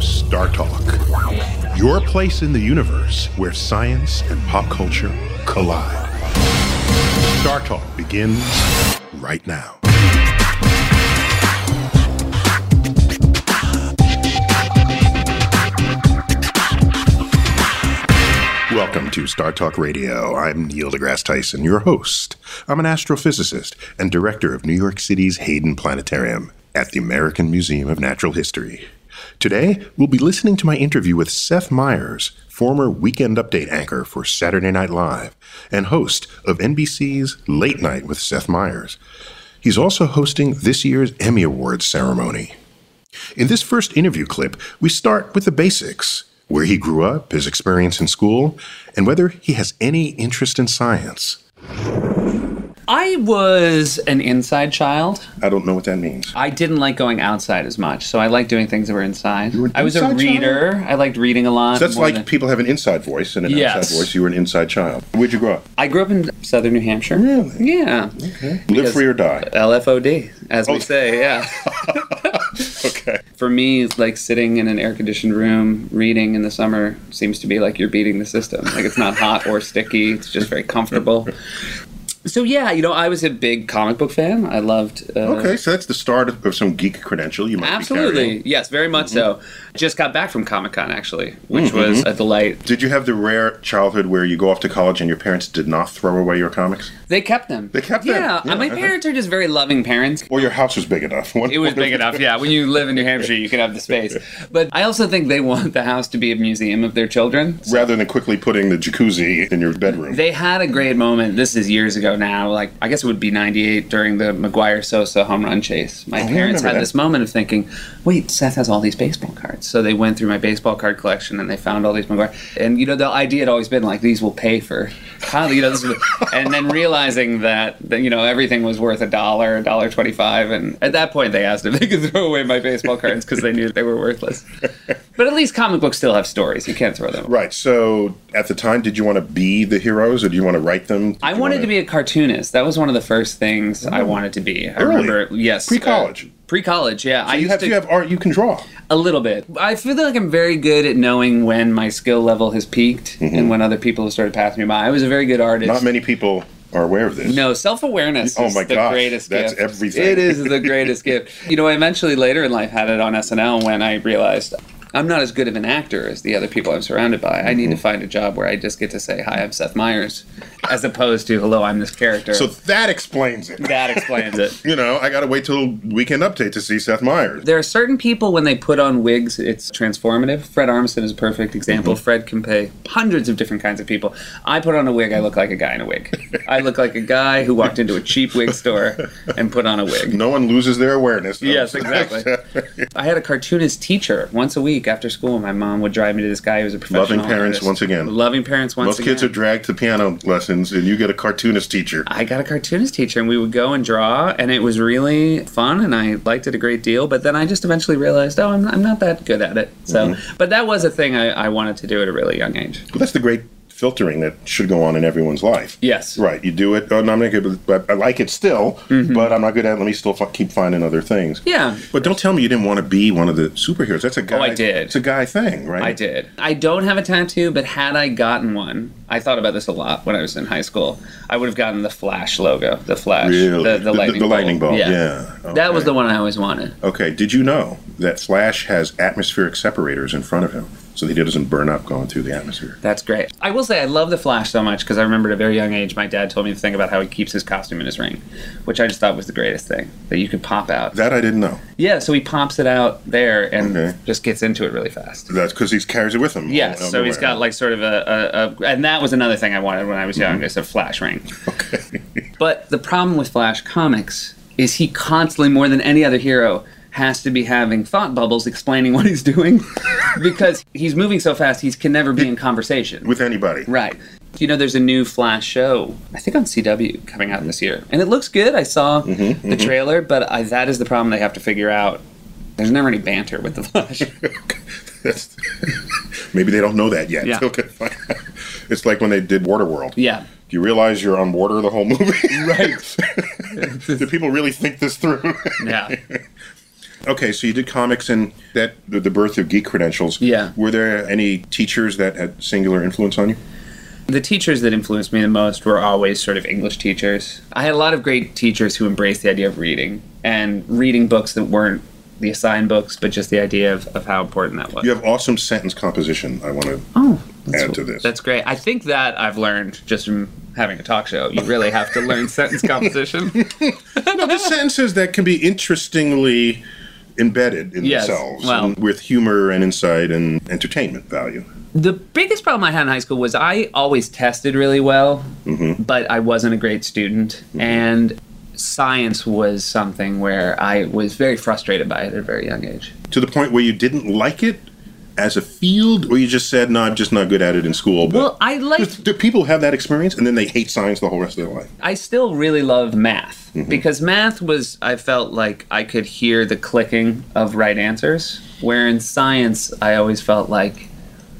Star Talk, your place in the universe where science and pop culture collide. Star Talk begins right now. Welcome to Star Talk Radio. I'm Neil deGrasse Tyson, your host. I'm an astrophysicist and director of New York City's Hayden Planetarium at the American Museum of Natural History. Today, we'll be listening to my interview with Seth Meyers, former Weekend Update anchor for Saturday Night Live and host of NBC's Late Night with Seth Meyers. He's also hosting this year's Emmy Awards ceremony. In this first interview clip, we start with the basics where he grew up, his experience in school, and whether he has any interest in science. I was an inside child. I don't know what that means. I didn't like going outside as much, so I liked doing things that were inside. You were an I was a reader. child? I liked reading a lot. So that's like than- people have an inside voice and an Yes. outside voice. You were an inside child. Where'd you grow up? I grew up in southern New Hampshire. Really? Yeah. Okay. Live free or die. LFOD, as Oh. we say. Yeah. Okay. For me, it's like sitting in an air conditioned room reading in the summer seems to be like you're beating the system. Like it's not hot or sticky. It's just very comfortable. So yeah, you know, I was a big comic book fan. I loved. Uh, Okay, so that's the start of, of some geek credential you might be Absolutely. Yes, very much so. Mm-hmm. Just got back from Comic Con actually, which was a delight. Did you have the rare childhood where you go off to college and your parents did not throw away your comics? They kept them. They kept them. Yeah, Yeah, my parents are just very loving parents. Or your house was big enough? One- It was big enough, yeah. When you live in New Hampshire, you can have the space. But I also think they want the house to be a museum of their children. Rather than quickly putting the jacuzzi in your bedroom. They had a great moment. This is years ago now. Like I guess it would be '98 during the McGwire Sosa home run chase. My Oh, parents had that. this moment of thinking, "Wait, Seth has all these baseball cards." So they went through my baseball card collection and they found all these McGwire. And you know, the idea had always been like, "These will pay for." You know, this is, and then realizing that, that you know everything was worth a dollar, a dollar twenty-five, and at that point they asked if they could throw away my baseball cards because they knew they were worthless. But at least comic books still have stories. You can't throw them. away. right, so at the time, did you want to be the heroes or do you want to write them? Did I wanted wanna- to be a cartoonist. That was one of the first things I wanted to be. I Early? remember, yes, Pre-college? uh, pre-college, yeah. I you used have, to you have art you can draw. a little bit. I feel like I'm very good at knowing when my skill level has peaked and when other people have started passing me by. I was a very good artist. Mm-hmm. Not many people are aware of this. No, self awareness Oh is my the gosh, greatest that's gift. everything. It is the greatest gift. You know, I eventually later in life had it on SNL when I realized I'm not as good of an actor as the other people I'm surrounded by. I Mm-hmm. need to find a job where I just get to say, "Hi, I'm Seth Meyers," as opposed to "Hello, I'm this character." So that explains it. that explains it. You know, I got to wait till weekend update to see Seth Meyers. There are certain people when they put on wigs, it's transformative. Fred Armisen is a perfect example. Fred can play hundreds of different kinds of people. I put on a wig, I look like a guy in a wig. I look like a guy who walked into a cheap wig store and put on a wig. No one loses their awareness. Yes, exactly. I had a cartoonist teacher once a week after school. My mom would drive me to this guy who was a professional Loving parents artist. once again. Loving parents once Most again. kids are dragged to piano lessons, and you get a cartoonist teacher. I got a cartoonist teacher, and we would go and draw, and it was really fun, and I liked it a great deal. But then I just eventually realized, oh, I'm, I'm not that good at it. So, Mm-hmm. but that was a thing I, I wanted to do at a really young age. Well, that's the great filtering that should go on in everyone's life. Yes. Right. You do it. Oh, no, I'm not good, but I like it still, but I'm not good at it. Let me still f- keep finding other things. Mm-hmm. Yeah. But don't tell me you didn't want to be one of the superheroes. That's a guy. Oh, I did. It's a guy thing, right? I did. I don't have a tattoo, but had I gotten one, I thought about this a lot when I was in high school. I would have gotten the Flash logo, the Flash, Really? the, the, lightning, the lightning bolt. bolt. Yeah. That was the one I always wanted. Okay. Did you know that Flash has atmospheric separators in front of him so that he doesn't burn up going through the atmosphere? That's great. I will say I love the Flash so much because I remember at a very young age, my dad told me to think about how he keeps his costume in his ring, which I just thought was the greatest thing that you could pop out. That I didn't know. Yeah, so he pops it out there and Okay. just gets into it really fast. That's because he carries it with him. Yes, so he's got like sort of a, a, a, and that was another thing I wanted when I was mm-hmm. young, is a Flash ring. Okay. But the problem with Flash comics is he constantly, more than any other hero, has to be having thought bubbles explaining what he's doing because he's moving so fast he can never be in conversation. with anybody. Right. You know, there's a new Flash show, I think on CW, coming out this year. And it looks good. I saw Mm-hmm, the trailer, but I, that is the problem they have to figure out. There's never any banter with the Flash. That's, maybe they don't know that yet. Yeah. Okay. It's like when they did Waterworld. yeah. Do you realize you're on water the whole movie? Right. Do people really think this through? Yeah. Okay, so you did comics and that the, the birth of geek credentials. Yeah. Were there any teachers that had singular influence on you? The teachers that influenced me the most were always sort of English teachers. I had a lot of great teachers who embraced the idea of reading and reading books that weren't the assigned books, but just the idea of, of how important that was. You have awesome sentence composition. I want to Oh, add to this. That's great. I think that I've learned just from having a talk show. You really have to learn sentence composition. no, just sentences that can be interestingly embedded in Yes, themselves well- with humor and insight and entertainment value. The biggest problem I had in high school was I always tested really well, Mm-hmm. but I wasn't a great student. And science was something where I was very frustrated by it at a very young age. To the point where you didn't like it as a field, or you just said, "No, I'm just not good at it in school." But Well, I like. do people have that experience and then they hate science the whole rest of their life? I still really love math mm-hmm. because math was I felt like I could hear the clicking of right answers. Where in science, I always felt like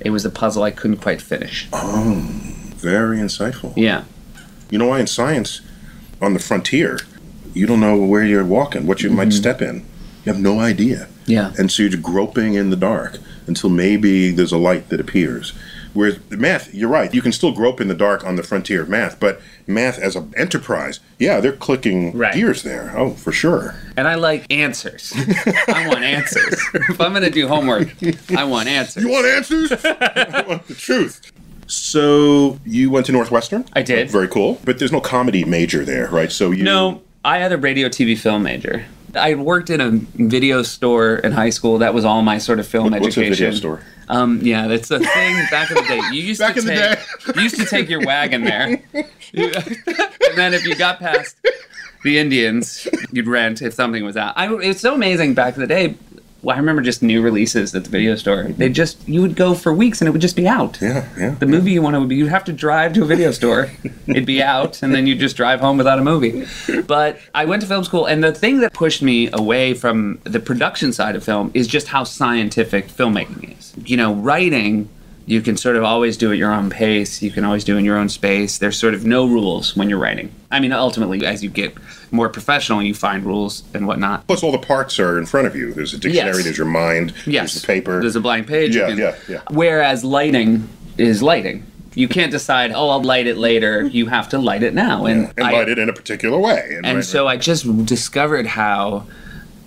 it was a puzzle I couldn't quite finish. Oh, very insightful. Yeah. You know why in science, on the frontier, you don't know where you're walking, what you might mm-hmm. step in. You have no idea. Yeah. And so you're groping in the dark until maybe there's a light that appears. Whereas math, you're right, you can still grope in the dark on the frontier of math, but math as an enterprise, yeah, they're clicking Right. gears there. Oh, for sure. And I like answers. I want answers. if I'm going to do homework, I want answers. You want answers? I want the truth. So you went to Northwestern? I did. Very cool. But there's no comedy major there, right? So you No, I had a radio, TV, film major. I worked in a video store in high school. That was all my sort of film What- what's a education. video store? Um, yeah, that's a thing back in the day. You used Back to in the take, you used to take your wagon there, and then if you got past the Indians, you'd rent if something was out. I, it's so amazing back in the day. Well, I remember just new releases at the video store. They just you would go for weeks and it would just be out. Yeah, yeah. The movie you wanted would be you'd have to drive to a video store. It'd be out, and then you'd just drive home without a movie. But I went to film school, and the thing that pushed me away from the production side of film is just how scientific filmmaking is. You know, writing. You can sort of always do at your own pace. You can always do in your own space. There's sort of no rules when you're writing. I mean, ultimately, as you get more professional, you find rules and whatnot. Plus, all the parts are in front of you. There's a dictionary, Yes. there's your mind, Yes. there's the paper. There's a blank page. Yeah, can- yeah, yeah. Whereas lighting is lighting. You can't decide, oh, I'll light it later. You have to light it now. And, and I, light it in a particular way. and right, so I just discovered how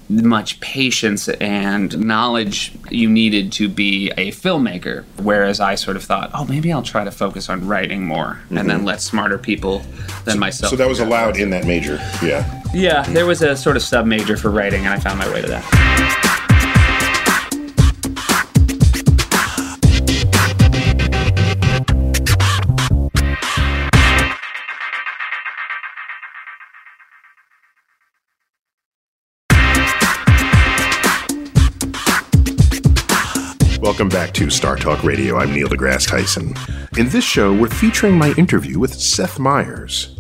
much patience and knowledge you needed to be a filmmaker. Whereas I sort of thought, oh, maybe I'll try to focus on writing more and then let smarter people than myself. Mm-hmm. So that was allowed in that major. Yeah. yeah, there was a sort of sub major for writing, and I found my way to that. Welcome back to Star Talk Radio. I'm Neil deGrasse Tyson. In this show, we're featuring my interview with Seth Meyers.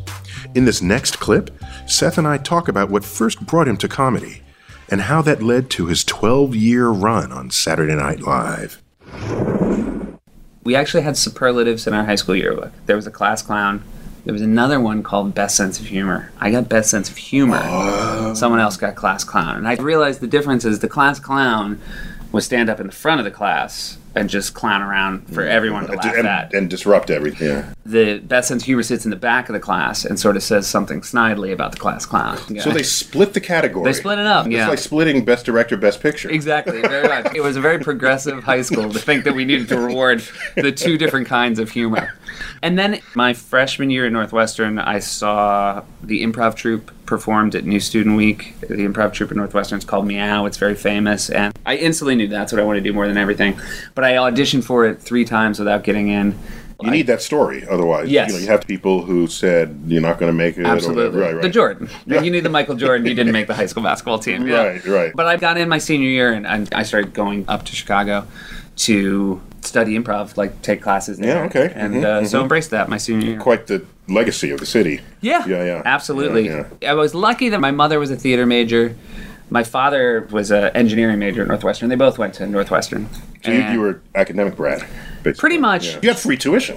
In this next clip, Seth and I talk about what first brought him to comedy and how that led to his 12 year run on Saturday Night Live. We actually had superlatives in our high school yearbook. There was a class clown. There was another one called best sense of humor. I got best sense of humor. Oh. Someone else got class clown. And I realized the difference is the class clown would stand up in the front of the class and just clown around for mm. everyone to laugh and, at. and disrupt everything. Yeah. the best sense of humor sits in the back of the class and sort of says something snidely about the class clown. So they split the category. They split it up, It's yeah. like splitting Best Director, Best Picture. Exactly, very much. It was a very progressive high school to think that we needed to reward the two different kinds of humor. And then my freshman year at Northwestern, I saw the improv troupe performed at New Student Week. The improv troupe at Northwestern is called Mee-Ow. It's very famous, and I instantly knew that's what I wanted to do more than everything. But I auditioned for it three times without getting in. You need that story, otherwise, Yes. you, know, you have people who said you're not going to make it. Absolutely. whatever. Right, right. The Jordan. Yeah. You need the Michael Jordan. You didn't make the high school basketball team. Yeah. Right, right. But I got in my senior year and, and I started going up to Chicago to study improv, like take classes there. Yeah, okay. And Mhm, uh, so embraced that my senior year. Quite the legacy of the city. Yeah. Yeah, yeah. Absolutely. Yeah, I was lucky that my mother was a theater major. My father was an engineering major at Northwestern. They both went to Northwestern. So you, you were academic brat, basically. Pretty much. Yeah. You had free tuition.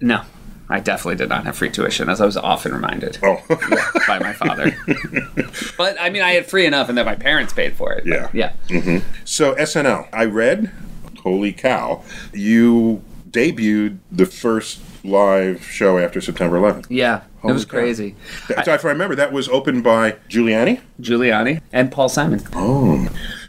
No, I definitely did not have free tuition, as I was often reminded. Oh, by my father. but I mean, I had free enough, and that my parents paid for it. but Yeah. yeah. Mm-hmm. so SNL. I read. Holy cow! You debuted the first live show after September 11th. Yeah, it was cow. crazy. If I remember, that was opened by Giuliani. Giuliani and Paul Simon. Oh,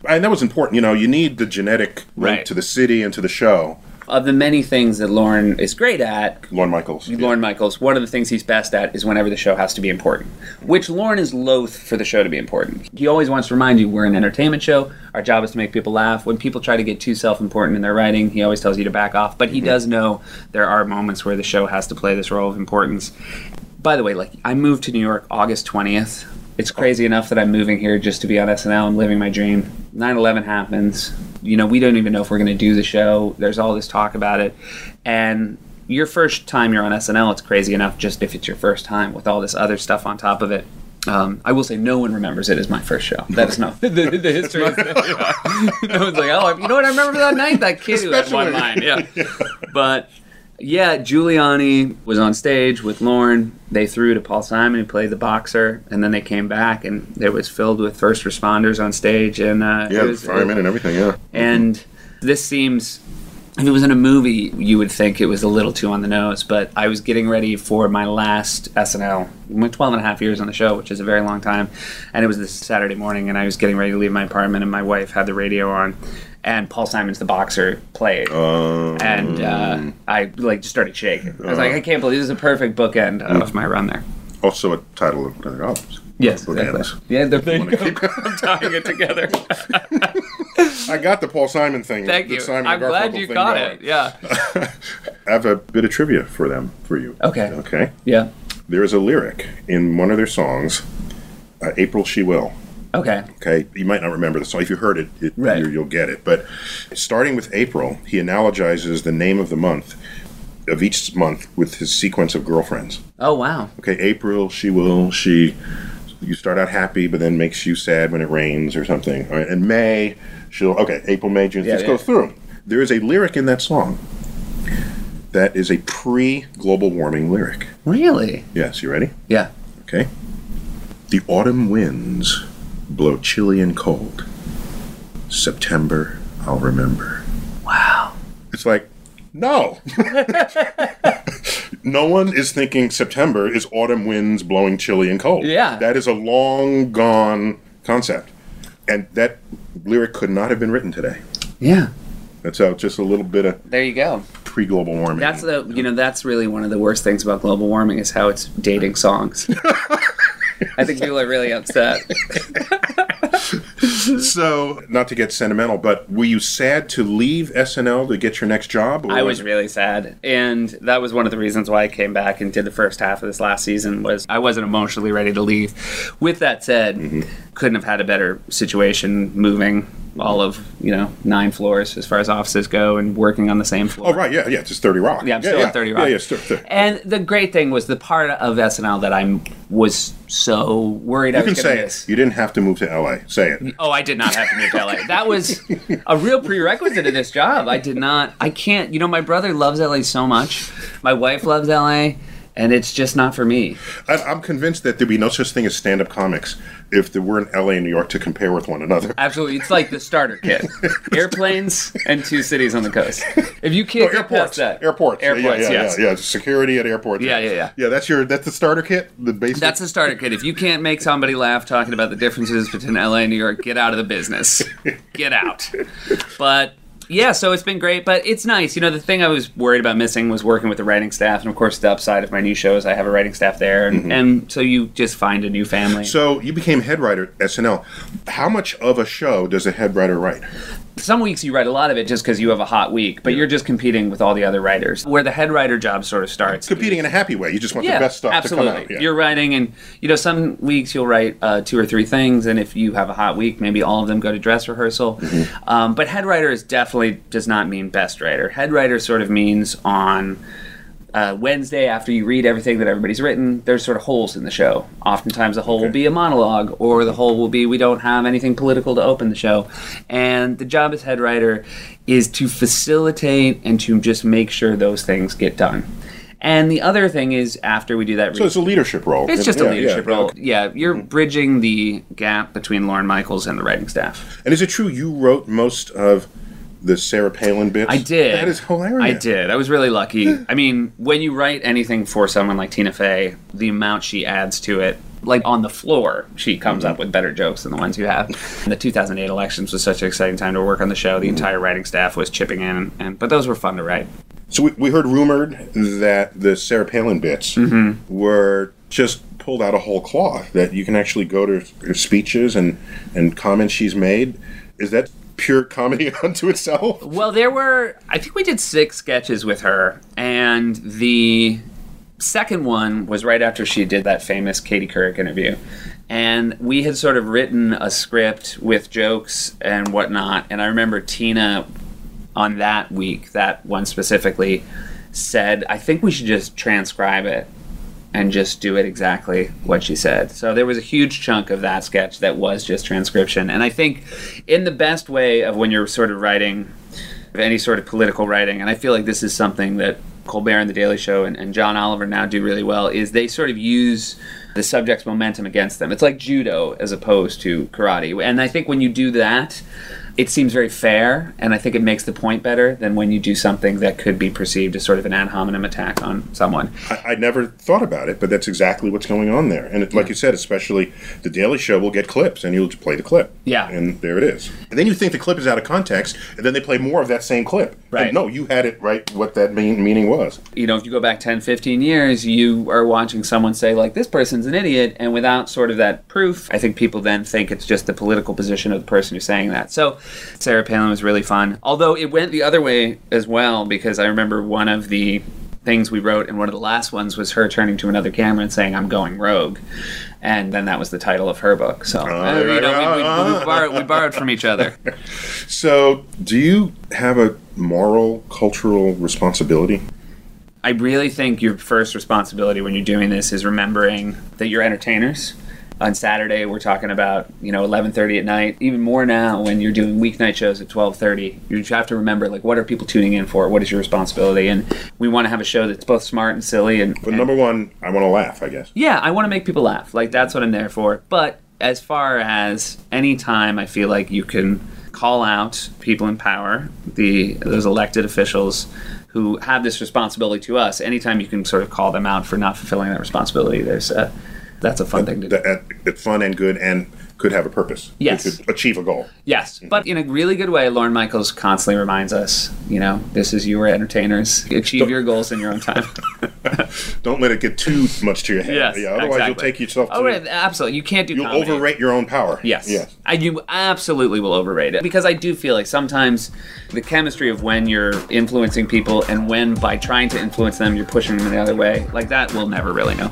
and that was important. You know, you need the genetic link Right. to the city and to the show. Of the many things that Lorne is great at, Lorne Michaels. Lorne Michaels, one of the things he's best at is whenever the show has to be important, which Lorne is loath for the show to be important. He always wants to remind you we're an entertainment show. Our job is to make people laugh. When people try to get too self important in their writing, he always tells you to back off. But he mm-hmm. does know there are moments where the show has to play this role of importance. By the way, like I moved to New York August 20th. It's crazy enough that I'm moving here just to be on SNL. I'm living my dream. 9 11 happens. You know, we don't even know if we're going to do the show. There's all this talk about it. And your first time you're on SNL, it's crazy enough just if it's your first time with all this other stuff on top of it. Um, I will say no one remembers it as my first show. That is no the, the history. Is, no one's like, oh, you know what? I remember that night that kid who had one Especially- line. Yeah, but yeah, Giuliani was on stage with Lorne. They threw to Paul Simon, who played the boxer, and then they came back, and it was filled with first responders on stage. And uh, Yeah, was, firemen and everything. Yeah. and this seems, if it was in a movie, you would think it was a little too on the nose. But I was getting ready for my last SNL, my 12 and a half years on the show, which is a very long time. And it was this Saturday morning, and I was getting ready to leave my apartment, and my wife had the radio on. And Paul Simon's The Boxer played, Um, and uh, I like just started shaking. I was like, I can't believe this is a perfect bookend of my run there. also a title of one of their albums. Yes, Bookends. exactly. Yeah, there you Wanna go. keep- I'm tying it together. I got the Paul Simon thing. Thank the you. Simon I'm and glad you got going. it. Yeah. I have a bit of trivia for them, for you. Okay. Okay. Yeah. There is a lyric in one of their songs, uh, April She Will. Okay. Okay, you might not remember the song. If you heard it, it Right. you, you'll get it. But starting with April, he analogizes the name of the month, of each month, with his sequence of girlfriends. Oh wow. Okay, April, she will, she. You start out happy, but then makes you sad when it rains or something. All right, and May, she'll. Okay, April, May, June. Yeah, Let's yeah. go through. There is a lyric in that song that is a pre-global warming lyric. Really? Yes, you ready? Yeah. Okay. The autumn winds blow chilly and cold. September, I'll remember. Wow. It's like, no. no one is thinking September is autumn winds blowing chilly and cold. Yeah. That is a long gone concept. And that lyric could not have been written today. Yeah. That's how just a little bit of There you go. pre-global warming. That's the you know that's really one of the worst things about global warming is how it's dating songs. I think people are really upset. so, not to get sentimental, but were you sad to leave SNL to get your next job? or I was really sad, and that was one of the reasons why I came back and did the first half of this last season. Was I wasn't emotionally ready to leave. With that said, Mm-hmm. couldn't have had a better situation moving all of you know nine floors as far as offices go and working on the same floor. Oh right, yeah, yeah, just Thirty Rock. Yeah, I'm still yeah, at 30 Yeah, Rock. yeah, still, still. And the great thing was the part of SNL that I was so worried I You can was going say to it. You didn't have to move to LA. Say it. Oh, Oh, I did not have to move to LA. That was a real prerequisite of this job. I did not. I can't. You know, my brother loves LA so much. My wife loves LA, and it's just not for me. I, I'm convinced that there'd be no such thing as stand-up comics if there weren't LA and New York to compare with one another. Absolutely, it's like the starter kit: airplanes and two cities on the coast. If you can't Oh, get past that, airports, airports, yeah, yeah, yes. yeah, yeah. Security at airports. Yeah, yeah, yeah. Yeah, that's your that's the starter kit, the basic. That's the starter kit. If you can't make somebody laugh talking about the differences between LA and New York, get out of the business. Get out. But yeah, so it's been great, but it's nice. You know, the thing I was worried about missing was working with the writing staff, and of course, the upside of my new show is I have a writing staff there, and, mm-hmm. and so you just find a new family. so you became head writer at SNL. How much of a show does a head writer write? Some weeks you write a lot of it just because you have a hot week, but you're just competing with all the other writers. Where the head writer job sort of starts. Competing in a happy way. You just want yeah, the best stuff absolutely. to come out. Yeah. You're writing, and you know, some weeks you'll write uh, two or three things, and if you have a hot week, maybe all of them go to dress rehearsal. Mm-hmm. Um, but head writer is definitely does not mean best writer. Head writer sort of means on. Uh, Wednesday, after you read everything that everybody's written, there's sort of holes in the show. Oftentimes, the hole will be a monologue, or the hole will be we don't have anything political to open the show. And the job as head writer is to facilitate and to just make sure those things get done. And the other thing is, after we do that, so it's a leadership role. it's just Yeah, a leadership yeah, role. Yeah, you're bridging the gap between Lorne Michaels and the writing staff. And is it true you wrote most of the Sarah Palin bits? I did. That is hilarious. I did. I was really lucky. I mean, when you write anything for someone like Tina Fey, the amount she adds to it, like on the floor, she comes up with better jokes than the ones you have. the 2008 elections was such an exciting time to work on the show. The entire writing staff was chipping in, and but those were fun to write. So we, we heard rumored that the Sarah Palin bits Mm-hmm. were just pulled out of whole cloth. That you can actually go to her speeches and and comments she's made. Is that pure comedy unto itself? Well, there were, I think we did six sketches with her, and the second one was right after she did that famous Katie Couric interview. And we had sort of written a script with jokes and whatnot. And I remember Tina on that week, that one specifically, said, I think we should just transcribe it and just do it exactly what she said. So there was a huge chunk of that sketch that was just transcription. And I think in the best way of when you're sort of writing any sort of political writing, and I feel like this is something that Colbert and The Daily Show and, and John Oliver now do really well, is they sort of use the subject's momentum against them. It's like judo as opposed to karate. And I think when you do that, it seems very fair, and I think it makes the point better than when you do something that could be perceived as sort of an ad hominem attack on someone. I, I never thought about it, but that's exactly what's going on there. And it, like you said, especially the Daily Show will get clips, and you'll just play the clip. Yeah. and there it is. And then you think the clip is out of context, and then they play more of that same clip. Right. And no, you had it right. What that mean, meaning was. you know, if you go back 10, 15 years, you are watching someone say, like, this person's an idiot, and without sort of that proof, I think people then think it's just the political position of the person who's saying that. So, Sarah Palin was really fun. Although it went the other way as well, because I remember one of the things we wrote, and one of the last ones was her turning to another camera and saying, I'm going rogue. And then that was the title of her book. So, uh, you know, we, we, we, borrowed, we borrowed from each other. So, do you have a moral, cultural responsibility? I really think your first responsibility when you're doing this is remembering that you're entertainers. On Saturday, we're talking about you know 11:30 at night. Even more now when you're doing weeknight shows at 12:30, you have to remember like what are people tuning in for? What is your responsibility? And we want to have a show that's both smart and silly. And, But and- number one, I want to laugh. I guess. yeah, I want to make people laugh. Like that's what I'm there for. But as far as any time I feel like you can call out people in power, the those elected officials who have this responsibility to us, anytime you can sort of call them out for not fulfilling that responsibility, there's a that's a fun thing to do. That, that- fun and good, and could have a purpose. Yes. could achieve a goal. Yes, mm-hmm. but in a really good way, Lorne Michaels constantly reminds us, you know, this is you were entertainers. Achieve your goals in your own time. Don't let it get too much to your head. yes, yeah, otherwise exactly. you'll take yourself oh, to Oh, right, absolutely. You can't do you'll comedy. overrate your own power. Yes. Yes. I, you absolutely will overrate it because I do feel like sometimes the chemistry of when you're influencing people and when by trying to influence them you're pushing them the other way, like that we'll never really know.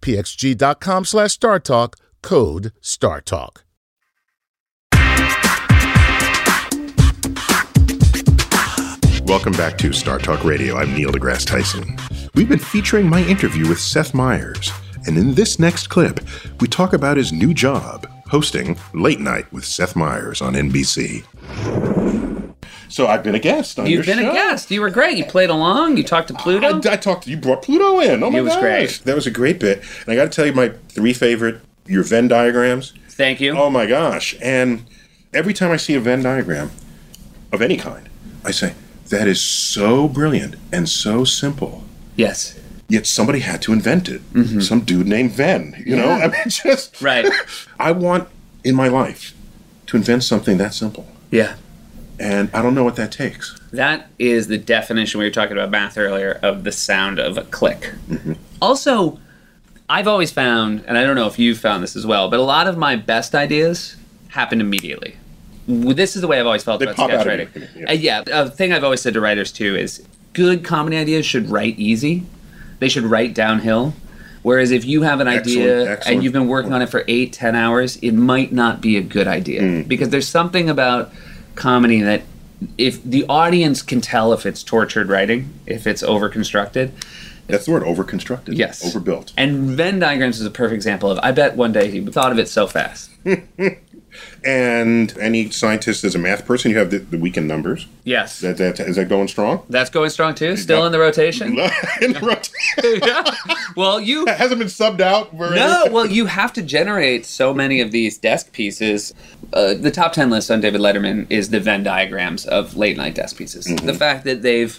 pxg.com slash StarTalk. Code StarTalk. Welcome back to Star Talk Radio. I'm Neil deGrasse Tyson. We've been featuring my interview with Seth Meyers, and in this next clip, we talk about his new job hosting Late Night with Seth Meyers on NBC. So I've been a guest on You've been show. a guest. You were great. You played along. You talked to Pluto. I, I talked. You brought Pluto in. Oh my It was gosh, great. that was a great bit. And I got to tell you, my three favorite your Venn diagrams. Thank you. Oh my gosh! And every time I see a Venn diagram of any kind, I say that is so brilliant and so simple. Yes. Yet somebody had to invent it. Some dude named Venn. You know, Mm-hmm. I mean, just Right. I want in my life to invent something that simple, Yeah. And I don't know what that takes. That is the definition we were talking about math earlier of the sound of a click. Also, I've always found, and I don't know if you've found this as well, but a lot of my best ideas happen immediately. This is the way I've always felt They about sketch writing. yeah. Uh, yeah, a thing I've always said to writers too is good comedy ideas should write easy. They should write downhill. Whereas if you have an idea Excellent, excellent. and you've been working on it for eight, ten hours, it might not be a good idea Mm. because there's something about comedy that if the audience can tell if it's tortured writing, if it's over constructed, That's the word, overconstructed. Yes. Overbuilt. and Venn diagrams is a perfect example of. I bet one day he thought of it so fast. And any scientist is a math person. You have the, the weekend numbers. Yes, That, that is that going strong? that's going strong too. Still in the rotation. In the rotation. yeah. Well, you hasn't been subbed out. No. Well, you have to generate so many of these desk pieces. Uh, the top ten list on David Letterman is the Venn diagrams of late night desk pieces. Mm-hmm. The fact that they've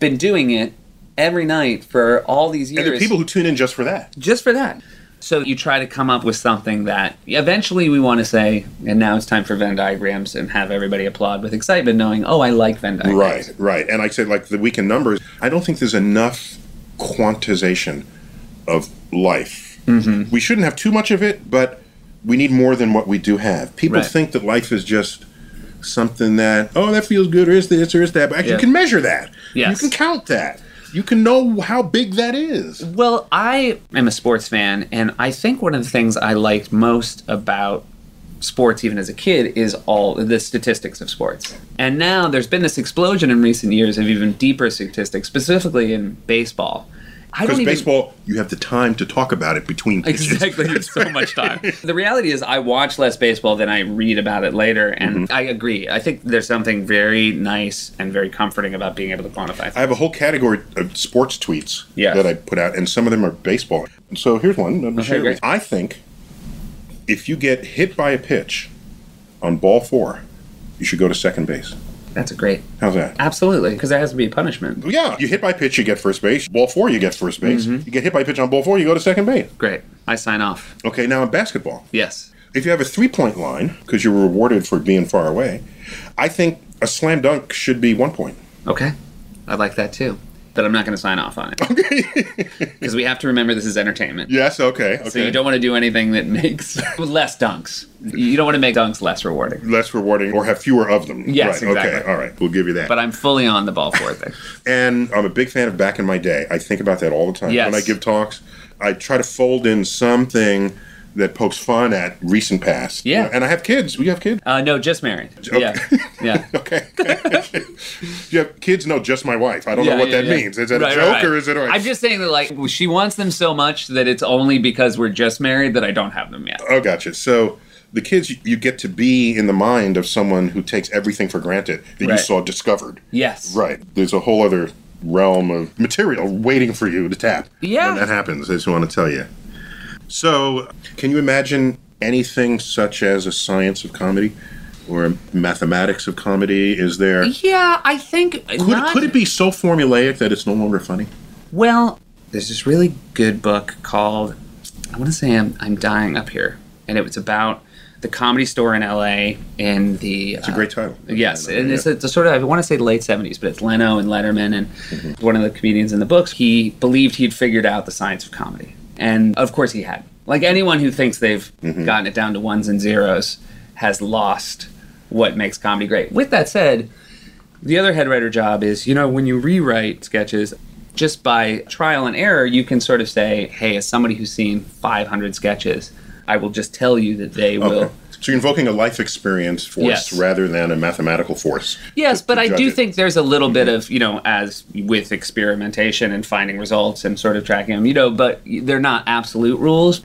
been doing it every night for all these years. and there are people who tune in just for that. just for that. So you try to come up with something that eventually we want to say, and now it's time for Venn diagrams and have everybody applaud with excitement, knowing, oh, I like Venn diagrams. Right, right. And I said, like the weekend numbers, I don't think there's enough quantization of life. Mm-hmm. We shouldn't have too much of it, but we need more than what we do have. People Right. think that life is just something that, oh, that feels good, or is this, or is that. But Yeah. you can measure that. Yes. You can count that. You can know how big that is. Well, I am a sports fan, and I think one of the things I liked most about sports, even as a kid, is all the statistics of sports. And now there's been this explosion in recent years of even deeper statistics, specifically in baseball. I Because don't even, baseball, you have the time to talk about it between pitches. Exactly, it's so much time. The reality is, I watch less baseball than I read about it later, and Mm-hmm. I agree. I think there's something very nice and very comforting about being able to quantify. I have a whole category of sports tweets Yes. that I put out, and some of them are baseball. So here's one. Let me share great. I think if you get hit by a pitch on ball four, you should go to second base. That's a great, How's that? absolutely, because there has to be a punishment. Yeah, you hit by pitch, you get first base. Ball four, you get first base. Mm-hmm. You get hit by pitch on ball four, you go to second base. Great, I sign off. Okay, now in basketball, Yes, if you have a three point line because you're rewarded for being far away, I think a slam dunk should be one point. okay, I like that too. But I'm not going to sign off on it because we have to remember this is entertainment. Yes, okay, okay. So you don't want to do anything that makes less dunks. You don't want to make dunks less rewarding. less rewarding or have fewer of them. Yes, right, exactly. Okay, all right, we'll give you that. But I'm fully on the ball for it. And I'm a big fan of back in my day. I think about that all the time Yes. when I give talks. I try to fold in something that pokes fun at recent past. Yeah. And I have kids. We have kids. Uh, no, just married. Yeah, yeah. Okay. you have kids? No, just my wife. I don't know what yeah, that yeah. means. Is that Right, a joke right, right. or is it? A, I'm just saying that like she wants them so much that it's only because we're just married that I don't have them yet. Oh, gotcha. So the kids, you, you get to be in the mind of someone who takes everything for granted that you saw discovered. Yes. Right. There's a whole other realm of material waiting for you to tap. Yeah. When that happens, I just want to tell you. So, can you imagine anything such as a science of comedy or mathematics of comedy? Is there. Yeah, I think Could, not, could it be so formulaic that it's no longer funny? Well, there's this really good book called I want to say I'm I'm dying up here, and it was about the comedy store in L.A. in the. It's a great uh, title. Yes, Yeah. and it's a, it's a sort of I want to say the late seventies, but it's Leno and Letterman, and mm-hmm. one of the comedians in the books. He believed he'd figured out the science of comedy, and of course he had. Like anyone who thinks they've mm-hmm. gotten it down to ones and zeros has lost what makes comedy great. With that said, the other head writer job is you know when you rewrite sketches. Just by trial and error, you can sort of say, "Hey, as somebody who's seen 500 sketches, I will just tell you that they will Okay. So you're invoking a life experience force Yes. rather than a mathematical force. Yes, but to I do it. think there's a little bit of, you know, as with experimentation and finding results and sort of tracking them, you know, but they're not absolute rules.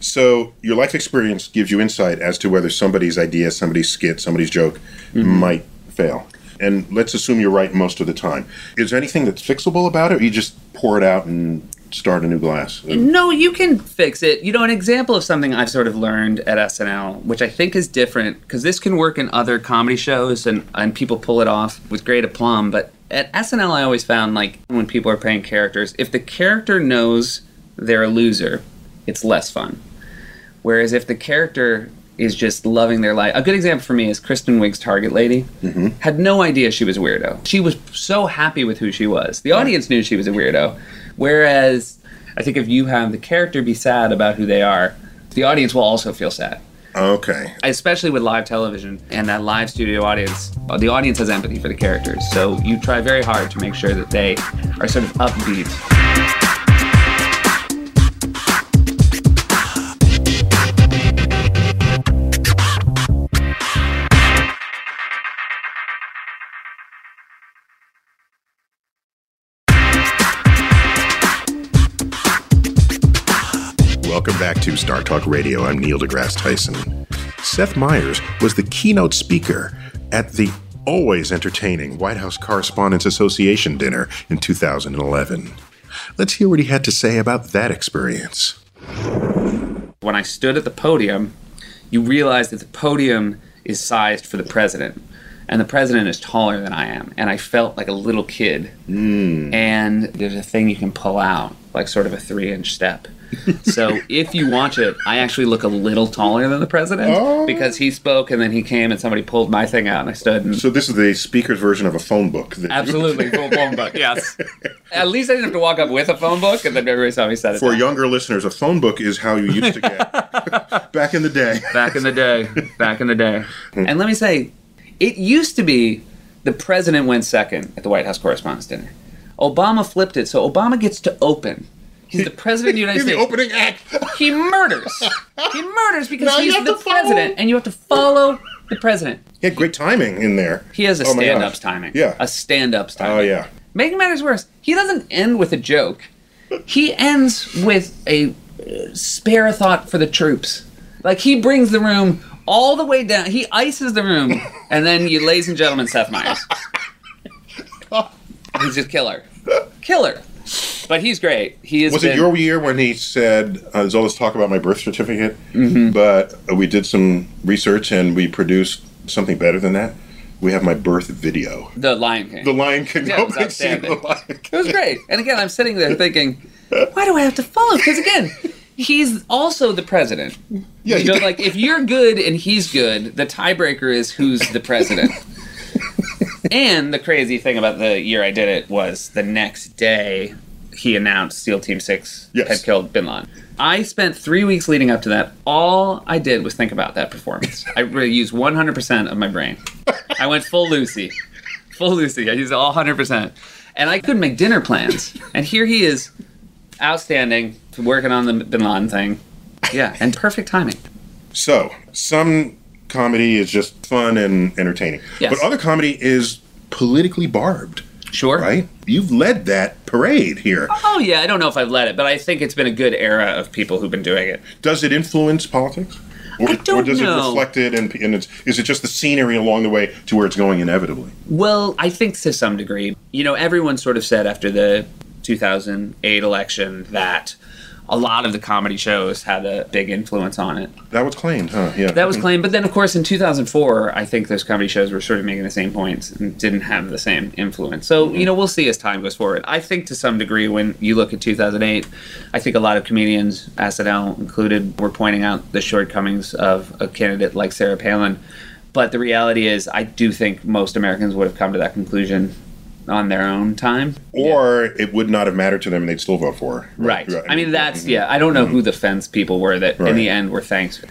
So your life experience gives you insight as to whether somebody's idea, somebody's skit, somebody's joke Mm-hmm. might fail. And let's assume you're right most of the time. Is there anything that's fixable about it, or you just pour it out and start a new glass? No, you can fix it. You know, an example of something I've sort of learned at SNL, which I think is different, because this can work in other comedy shows and, and people pull it off with great aplomb, but at SNL I always found, like, when people are playing characters, if the character knows they're a loser, it's less fun. Whereas if the character is just loving their life, a good example for me is Kristen Wiig's Target Lady. Mm-hmm. Had no idea she was a weirdo. She was so happy with who she was. The audience knew she was a weirdo. Whereas I think if you have the character be sad about who they are, the audience will also feel sad. Okay. especially with live television and that live studio audience, the audience has empathy for the characters. So you try very hard to make sure that they are sort of upbeat. Back to Star Talk Radio. I'm Neil deGrasse Tyson. Seth Meyers was the keynote speaker at the always entertaining White House Correspondents Association dinner in 2011. Let's hear what he had to say about that experience. When I stood at the podium, you realize that the podium is sized for the president. And the president is taller than I am. And I felt like a little kid. Hmm. And there's a thing you can pull out, like sort of a three inch step. so if you watch it, I actually look a little taller than the president oh. because he spoke and then he came and somebody pulled my thing out and I stood and So this is the speaker's version of a phone book. Absolutely, full phone book. Yes. At least I didn't have to walk up with a phone book, and then everybody saw me set it For down. younger listeners, a phone book is how you used to get back in the day. Back in the day. Back in the day. Hmm. And let me say, it used to be the president went second at the White House Correspondents' Dinner. Obama flipped it, so Obama gets to open. He's the president of the United In the States. opening act. He murders. He murders because Now he's the president, and you have to follow the president. He had great timing in there. He has a Oh stand-ups timing. Yeah. A stand-ups timing. Oh yeah. Making matters worse, he doesn't end with a joke. He ends with a uh, spare thought for the troops. Like he brings the room all the way down. He ices the room, and then you, ladies and gentlemen, Seth Meyers. He's just killer, killer. But he's great. He is. Was it your year when he said, uh, "There's all this talk about my birth certificate, Mm-hmm. but uh, we did some research and we produced something better than that. We have my birth video, the Lion King? The Lion King Yeah, it was opening scene of outstanding. The Lion It was great. And again, I'm sitting there thinking, why do I have to follow? Because again, he's also the president. Yeah, you know, like if you're good and he's good, the tiebreaker is who's the president. and the crazy thing about the year I did it was the next day he announced SEAL Team Six Yes. had killed Bin Laden. I spent three weeks leading up to that. All I did was think about that performance. I really used 100% of my brain. I went full Lucy. Full Lucy. I used all 100%. And I couldn't make dinner plans. And here he is, outstanding, working on the Bin Laden thing. Yeah, and perfect timing. So some comedy is just fun and entertaining, Yes. but other comedy is politically barbed. Sure. Right? You've led that parade here. Oh, oh, yeah, I don't know if I've led it, but I think it's been a good era of people who've been doing it. Does it influence politics? Or, I don't or does know. it reflect it and, and it's, is it just the scenery along the way to where it's going inevitably? Well, I think to some degree. You know, everyone sort of said after the 2008 election that a lot of the comedy shows had a big influence on it. That was claimed, huh? Yeah. That was claimed, but then of course in 2004, I think those comedy shows were sort of making the same points and didn't have the same influence. So mm-hmm. you know, we'll see as time goes forward. I think to some degree, when you look at 2008, I think a lot of comedians, SNL included, were pointing out the shortcomings of a candidate like Sarah Palin. But the reality is, I do think most Americans would have come to that conclusion on their own time. Or it would not have mattered to them and they'd still vote for her. Right. I mean, that's yeah. I don't know who the fence people were that in the end were thanks.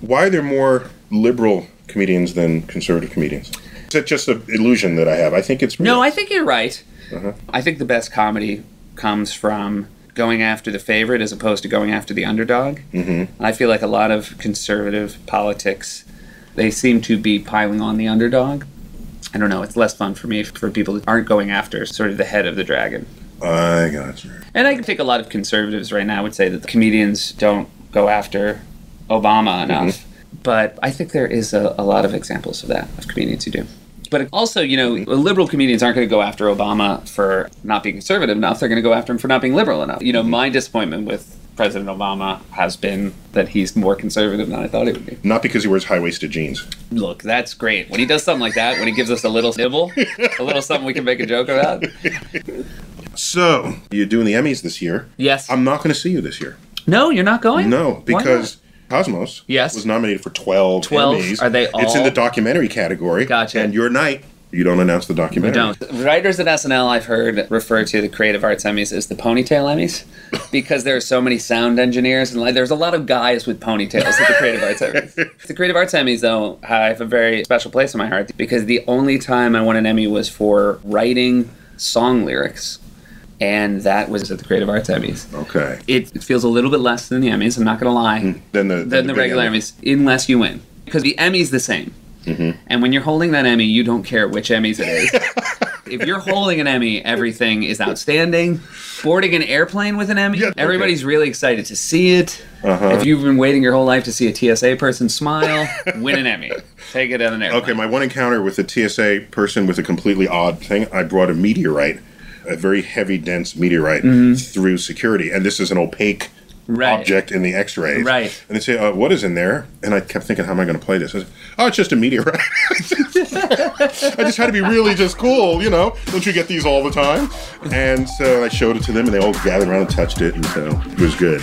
Why are there more liberal comedians than conservative comedians? Is that just an illusion that I have? I think it's real. No, I think you're right. Uh-huh. I think the best comedy comes from going after the favorite as opposed to going after the underdog. Mm-hmm. I feel like a lot of conservative politics, they seem to be piling on the underdog. I don't know. It's less fun for me for people that aren't going after sort of the head of the dragon. I got you. And I can think a lot of conservatives right now would say that the comedians don't go after Obama mm-hmm. enough. But I think there is a, a lot of examples of that, of comedians who do. But also, you know, liberal comedians aren't going to go after Obama for not being conservative enough. They're going to go after him for not being liberal enough. You know, mm-hmm. my disappointment with President Obama has been that he's more conservative than I thought he would be. Not because he wears high waisted jeans. Look, that's great. When he does something like that, when he gives us a little nibble, a little something we can make a joke about. So, you're doing the Emmys this year. Yes. I'm not going to see you this year. no, you're not going? No, because Cosmos Yes. was nominated for 12, 12. Emmys. Are they all? It's in the documentary category. Gotcha. And your night You don't announce the We documentary. don't. Writers at SNL, I've heard refer to the Creative Arts Emmys as the ponytail Emmys because there are so many sound engineers and like there's a lot of guys with ponytails at the Creative Arts Emmys. The Creative Arts Emmys, though, I have a very special place in my heart because the only time I won an Emmy was for writing song lyrics, and that was at the Creative Arts Emmys. Okay. It it feels a little bit less than the Emmys. I'm not gonna lie mm, Then the than the big regular Emmys, unless you win. Because the Emmy's the same. And when you're holding that Emmy, you don't care which Emmys it is. if you're holding an Emmy, everything is outstanding. Boarding an airplane with an Emmy, Yeah, okay. everybody's really excited to see it. Uh-huh. If you've been waiting your whole life to see a TSA person smile, win an Emmy. Take it on an airplane. Okay, my one encounter with a TSA person with a completely odd thing, I brought a meteorite, a very heavy, dense meteorite, through security, and this is an opaque Mm-hmm. Right. object in the X-rays. Right. And they say, uh, "What is in there?" And I kept thinking, "How am I going to play this?" I said, "Oh, it's just a meteorite." I just had to be really just cool, you know. Don't you get these all the time? And so I showed it to them, and they all gathered around and touched it, and so it was good.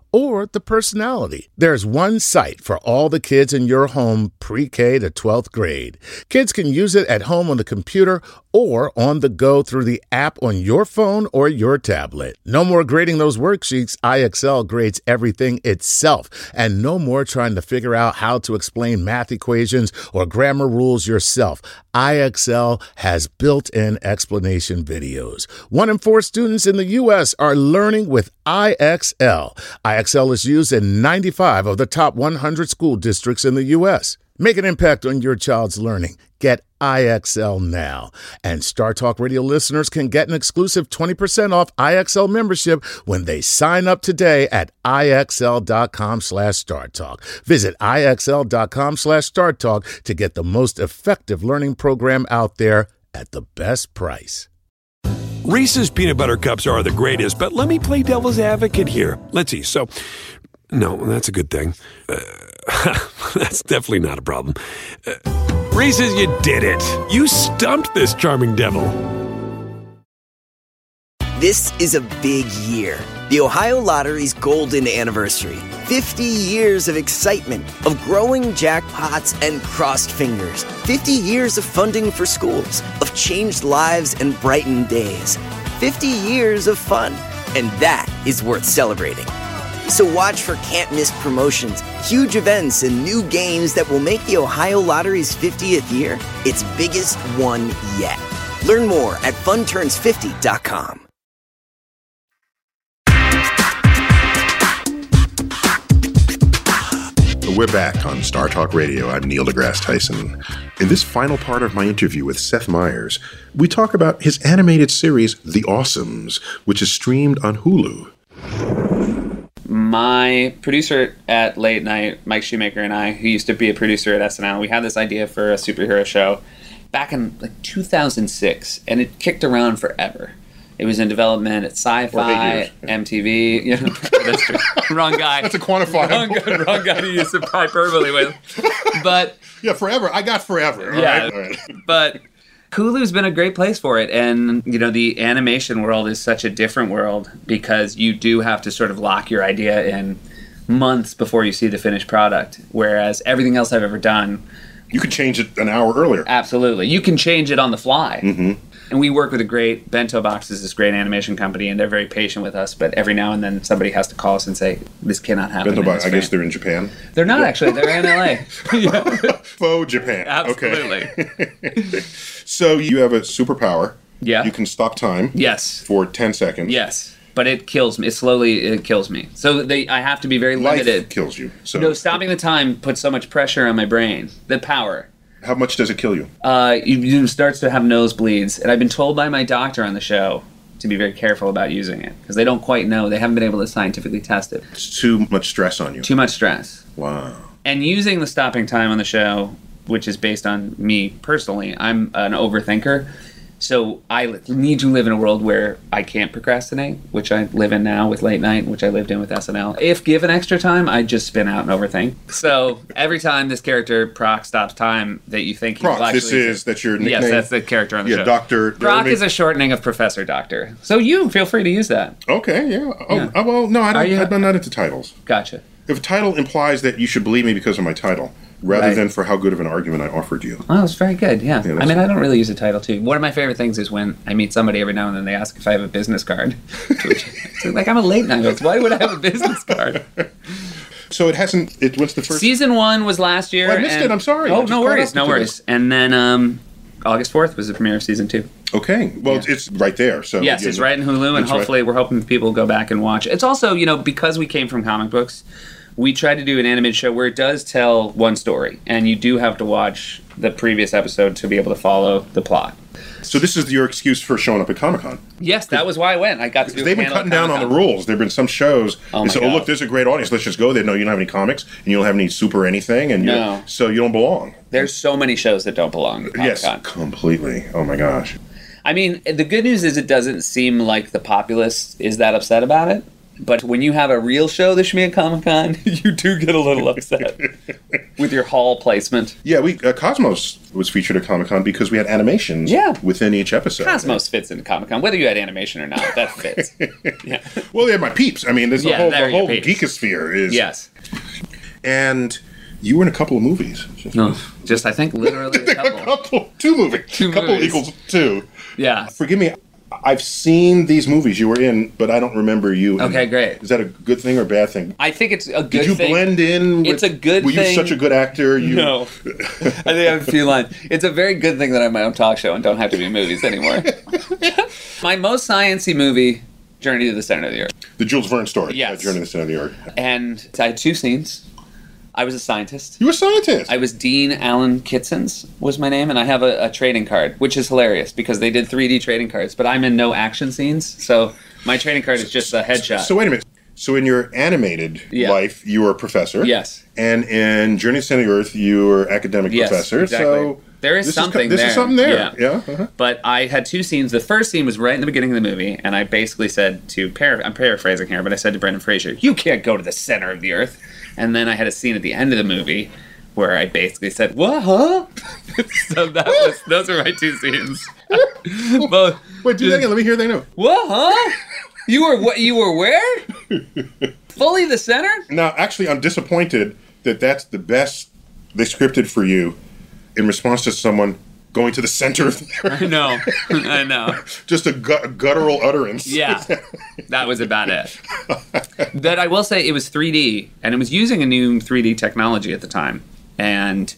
or the personality. There's one site for all the kids in your home pre K to 12th grade. Kids can use it at home on the computer or on the go through the app on your phone or your tablet. No more grading those worksheets. IXL grades everything itself. And no more trying to figure out how to explain math equations or grammar rules yourself. IXL has built in explanation videos. One in four students in the U.S. are learning with IXL. IXL is used in 95 of the top 100 school districts in the U.S. Make an impact on your child's learning. Get IXL now. And Star Talk Radio listeners can get an exclusive 20% off IXL membership when they sign up today at IXL.com slash StarTalk. Visit IXL.com slash StarTalk to get the most effective learning program out there at the best price. Reese's peanut butter cups are the greatest, but let me play devil's advocate here. Let's see. So, no, that's a good thing. Uh, that's definitely not a problem. Uh, Reese's, you did it. You stumped this charming devil. This is a big year. The Ohio Lottery's golden anniversary. 50 years of excitement, of growing jackpots and crossed fingers. 50 years of funding for schools, of changed lives and brightened days. 50 years of fun. And that is worth celebrating. So watch for can't miss promotions, huge events, and new games that will make the Ohio Lottery's 50th year its biggest one yet. Learn more at funturns50.com. We're back on Star Talk Radio. I'm Neil deGrasse Tyson. In this final part of my interview with Seth Meyers, we talk about his animated series, The Awesomes, which is streamed on Hulu. My producer at late night mike shoemaker and i who used to be a producer at snl we had this idea for a superhero show back in like 2006 and it kicked around forever it was in development at sci-fi mtv you know, that's true. wrong guy That's a quantifier. wrong, guy, wrong guy to use hyperbole with but Yeah, forever. I got forever. All Yeah. right? All right. but Hulu's been a great place for it. And, you know, the animation world is such a different world because you do have to sort of lock your idea in months before you see the finished product. Whereas everything else I've ever done, You could change it an hour earlier. Absolutely. You can change it on the fly. Mm-hmm. And we work with a great Bento Box is this great animation company, and they're very patient with us. But every now and then, somebody has to call us and say, "This cannot happen." Bento in box. I guess they're in Japan. they're not actually. They're in LA. Faux Japan. Absolutely. Okay. So you have a superpower. Yeah. You can stop time Yes. for 10 seconds. Yes. But it kills me. It slowly it kills me. So they, I have to be very Life limited. kills you. So No, stopping the time puts so much pressure on my brain. The power. how much does it kill you? Uh, you, you starts to have nosebleeds, and I've been told by my doctor on the show to be very careful about using it because they don't quite know. They haven't been able to scientifically test it. It's too much stress on you. Too much stress. Wow. And using the stopping time on the show, which is based on me personally, I'm an overthinker. So I need to live in a world where I can't procrastinate, which I live in now with late night, which I lived in with SNL. If given extra time, I just spin out and overthink. So every time this character Prock stops time that you think Prock, actually this is that's your nickname. Yes, that's the character on the Yeah, show. Doctor. Prock is a shortening of Professor Doctor. So you feel free to use that. Okay, yeah. Oh, Yeah. oh, well, no, I don't. I'm not into titles. Gotcha. If a title implies that you should believe me because of my title, rather Right. than for how good of an argument I offered you. Oh, it's very good. Yeah. Yeah, I mean, I don't really use a title too. One of my favorite things is when I meet somebody every now and then they ask if I have a business card. Which- like I'm a late night host. Why would I have a business card? So it hasn't. It was the first? Season one was last year. Oh, I missed and- it. I'm sorry. Oh, no worries. No worries. And then um, August fourth was the premiere of season two. Okay. Well, it's, it's right there. So Yes, it's know, right in Hulu, and it's right- hopefully we're hoping people go back and watch. It's also, you know, because we came from comic books, we tried to do an animated show where it does tell one story, and you do have to watch the previous episode to be able to follow the plot. So this is your excuse for showing up at Comic Con. Yes, that was why I went. I got to do. a They've been cutting down on the rules. There've been some shows. Oh say, "Oh, look, there's a great audience. Let's just go there." No, you don't have any comics, and you don't have any super anything, and No. so you don't belong. There's so many shows that don't belong. Yes, completely. Oh my gosh. I mean, the good news is it doesn't seem like the populace is that upset about it. But when you have a real show that should be at Comic Con, you do get a little upset with your hall placement. Yeah, we uh, Cosmos was featured at Comic Con because we had animations. Yeah. within each episode. Cosmos fits into Comic Con, whether you had animation or not. That fits. Yeah. Well, they had my peeps. I mean, there's Yeah, the whole, they're the whole geekosphere is. Yes. And you were in a couple of movies. No, just I think literally a couple. couple, two movies. Two couple movies. equals two. Yeah. Forgive me. I've seen these movies you were in, but I don't remember you. Okay, great. Is that a good thing or bad thing? I think it's a good thing. Did you thing. blend in? It's a good Were you thing. such a good actor? You, No. I think I have a few lines. It's a very good thing that I have my own talk show and don't have to be in movies anymore. my most sciency movie, Journey to the Center of the Earth. The Jules Verne story. Yes. uh, Journey to the Center of the Earth. And I had two scenes. I was a scientist. You were a scientist. I was Dean Alan Kitzens was my name, and I have a, a trading card, which is hilarious because they did 3D trading cards, but I'm in no action scenes, so my trading card is just a headshot. So wait a minute. So in your animated Yeah. life, you were a professor. yes, And in Journey to the Center of the Earth, you were academic Yes, professor. exactly. So There is this something Is, this there. is something there. Yeah. Yeah. uh-huh. but I had two scenes. The first scene was right in the beginning of the movie, and I basically said to par- I'm paraphrasing here, but I said to Brendan Fraser, "You can't go to the center of the earth." And then I had a scene at the end of the movie where I basically said, "What? Huh?" so that was those are my two scenes. Both. Wait, do that again. Let me hear that note. What? Huh? You were what? You were where? Fully the center? Now, actually, I'm disappointed that that's the best they scripted for you in response to someone going to the center of the I know. I know. just a gut, guttural utterance. Yeah, that was about it. That I will say, it was 3D, and it was using a new 3D technology at the time. And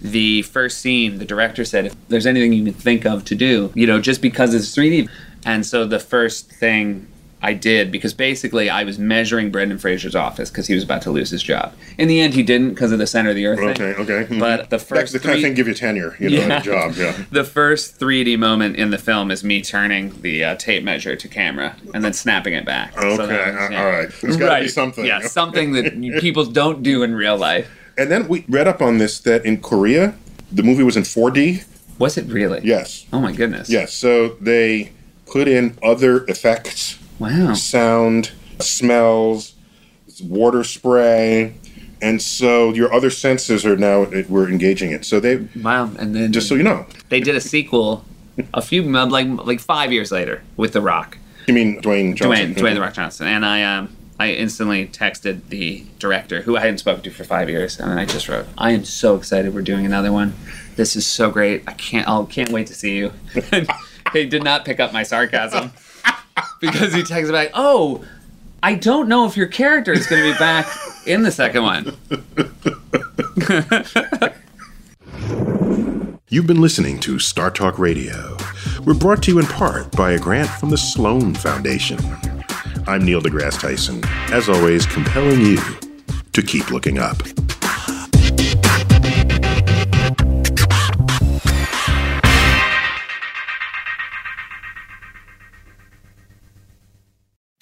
the first scene, the director said, "If there's anything you can think of to do, you know, just because it's 3D." And so the first thing I did, because basically I was measuring Brendan Fraser's office because he was about to lose his job. In the end, he didn't because of the center of the earth Okay. thing. Okay. mhm. But the That's first the kind of thing give you tenure, you know, Yeah. a job. Yeah. the first 3D moment in the film is me turning the uh, tape measure to camera and then snapping it back. Okay. that was- yeah. All right. There's got to be Right. something. Yeah, something that people don't do in real life. And then we read up on this that in Korea, the movie was in 4D. Was it really? Yes. Oh my goodness. Yes. So they put in other effects, Wow. sound, smells, water spray, and so your other senses are now we're engaging it. So they Wow. And then just so you know, they did a sequel a few like like five years later with The Rock. you mean Dwayne Johnson? Dwayne, Dwayne the Rock Johnson, and I um I instantly texted the director, who I hadn't spoken to for five years, and then I just wrote, "I am so excited we're doing another one. This is so great. I can't. I can't wait to see you." He did not pick up my sarcasm because he texted back, "Oh, I don't know if your character is going to be back in the second one." You've been listening to Star Talk Radio. We're brought to you in part by a grant from the Sloan Foundation. I'm Neil deGrasse Tyson, as always, compelling you to keep looking up.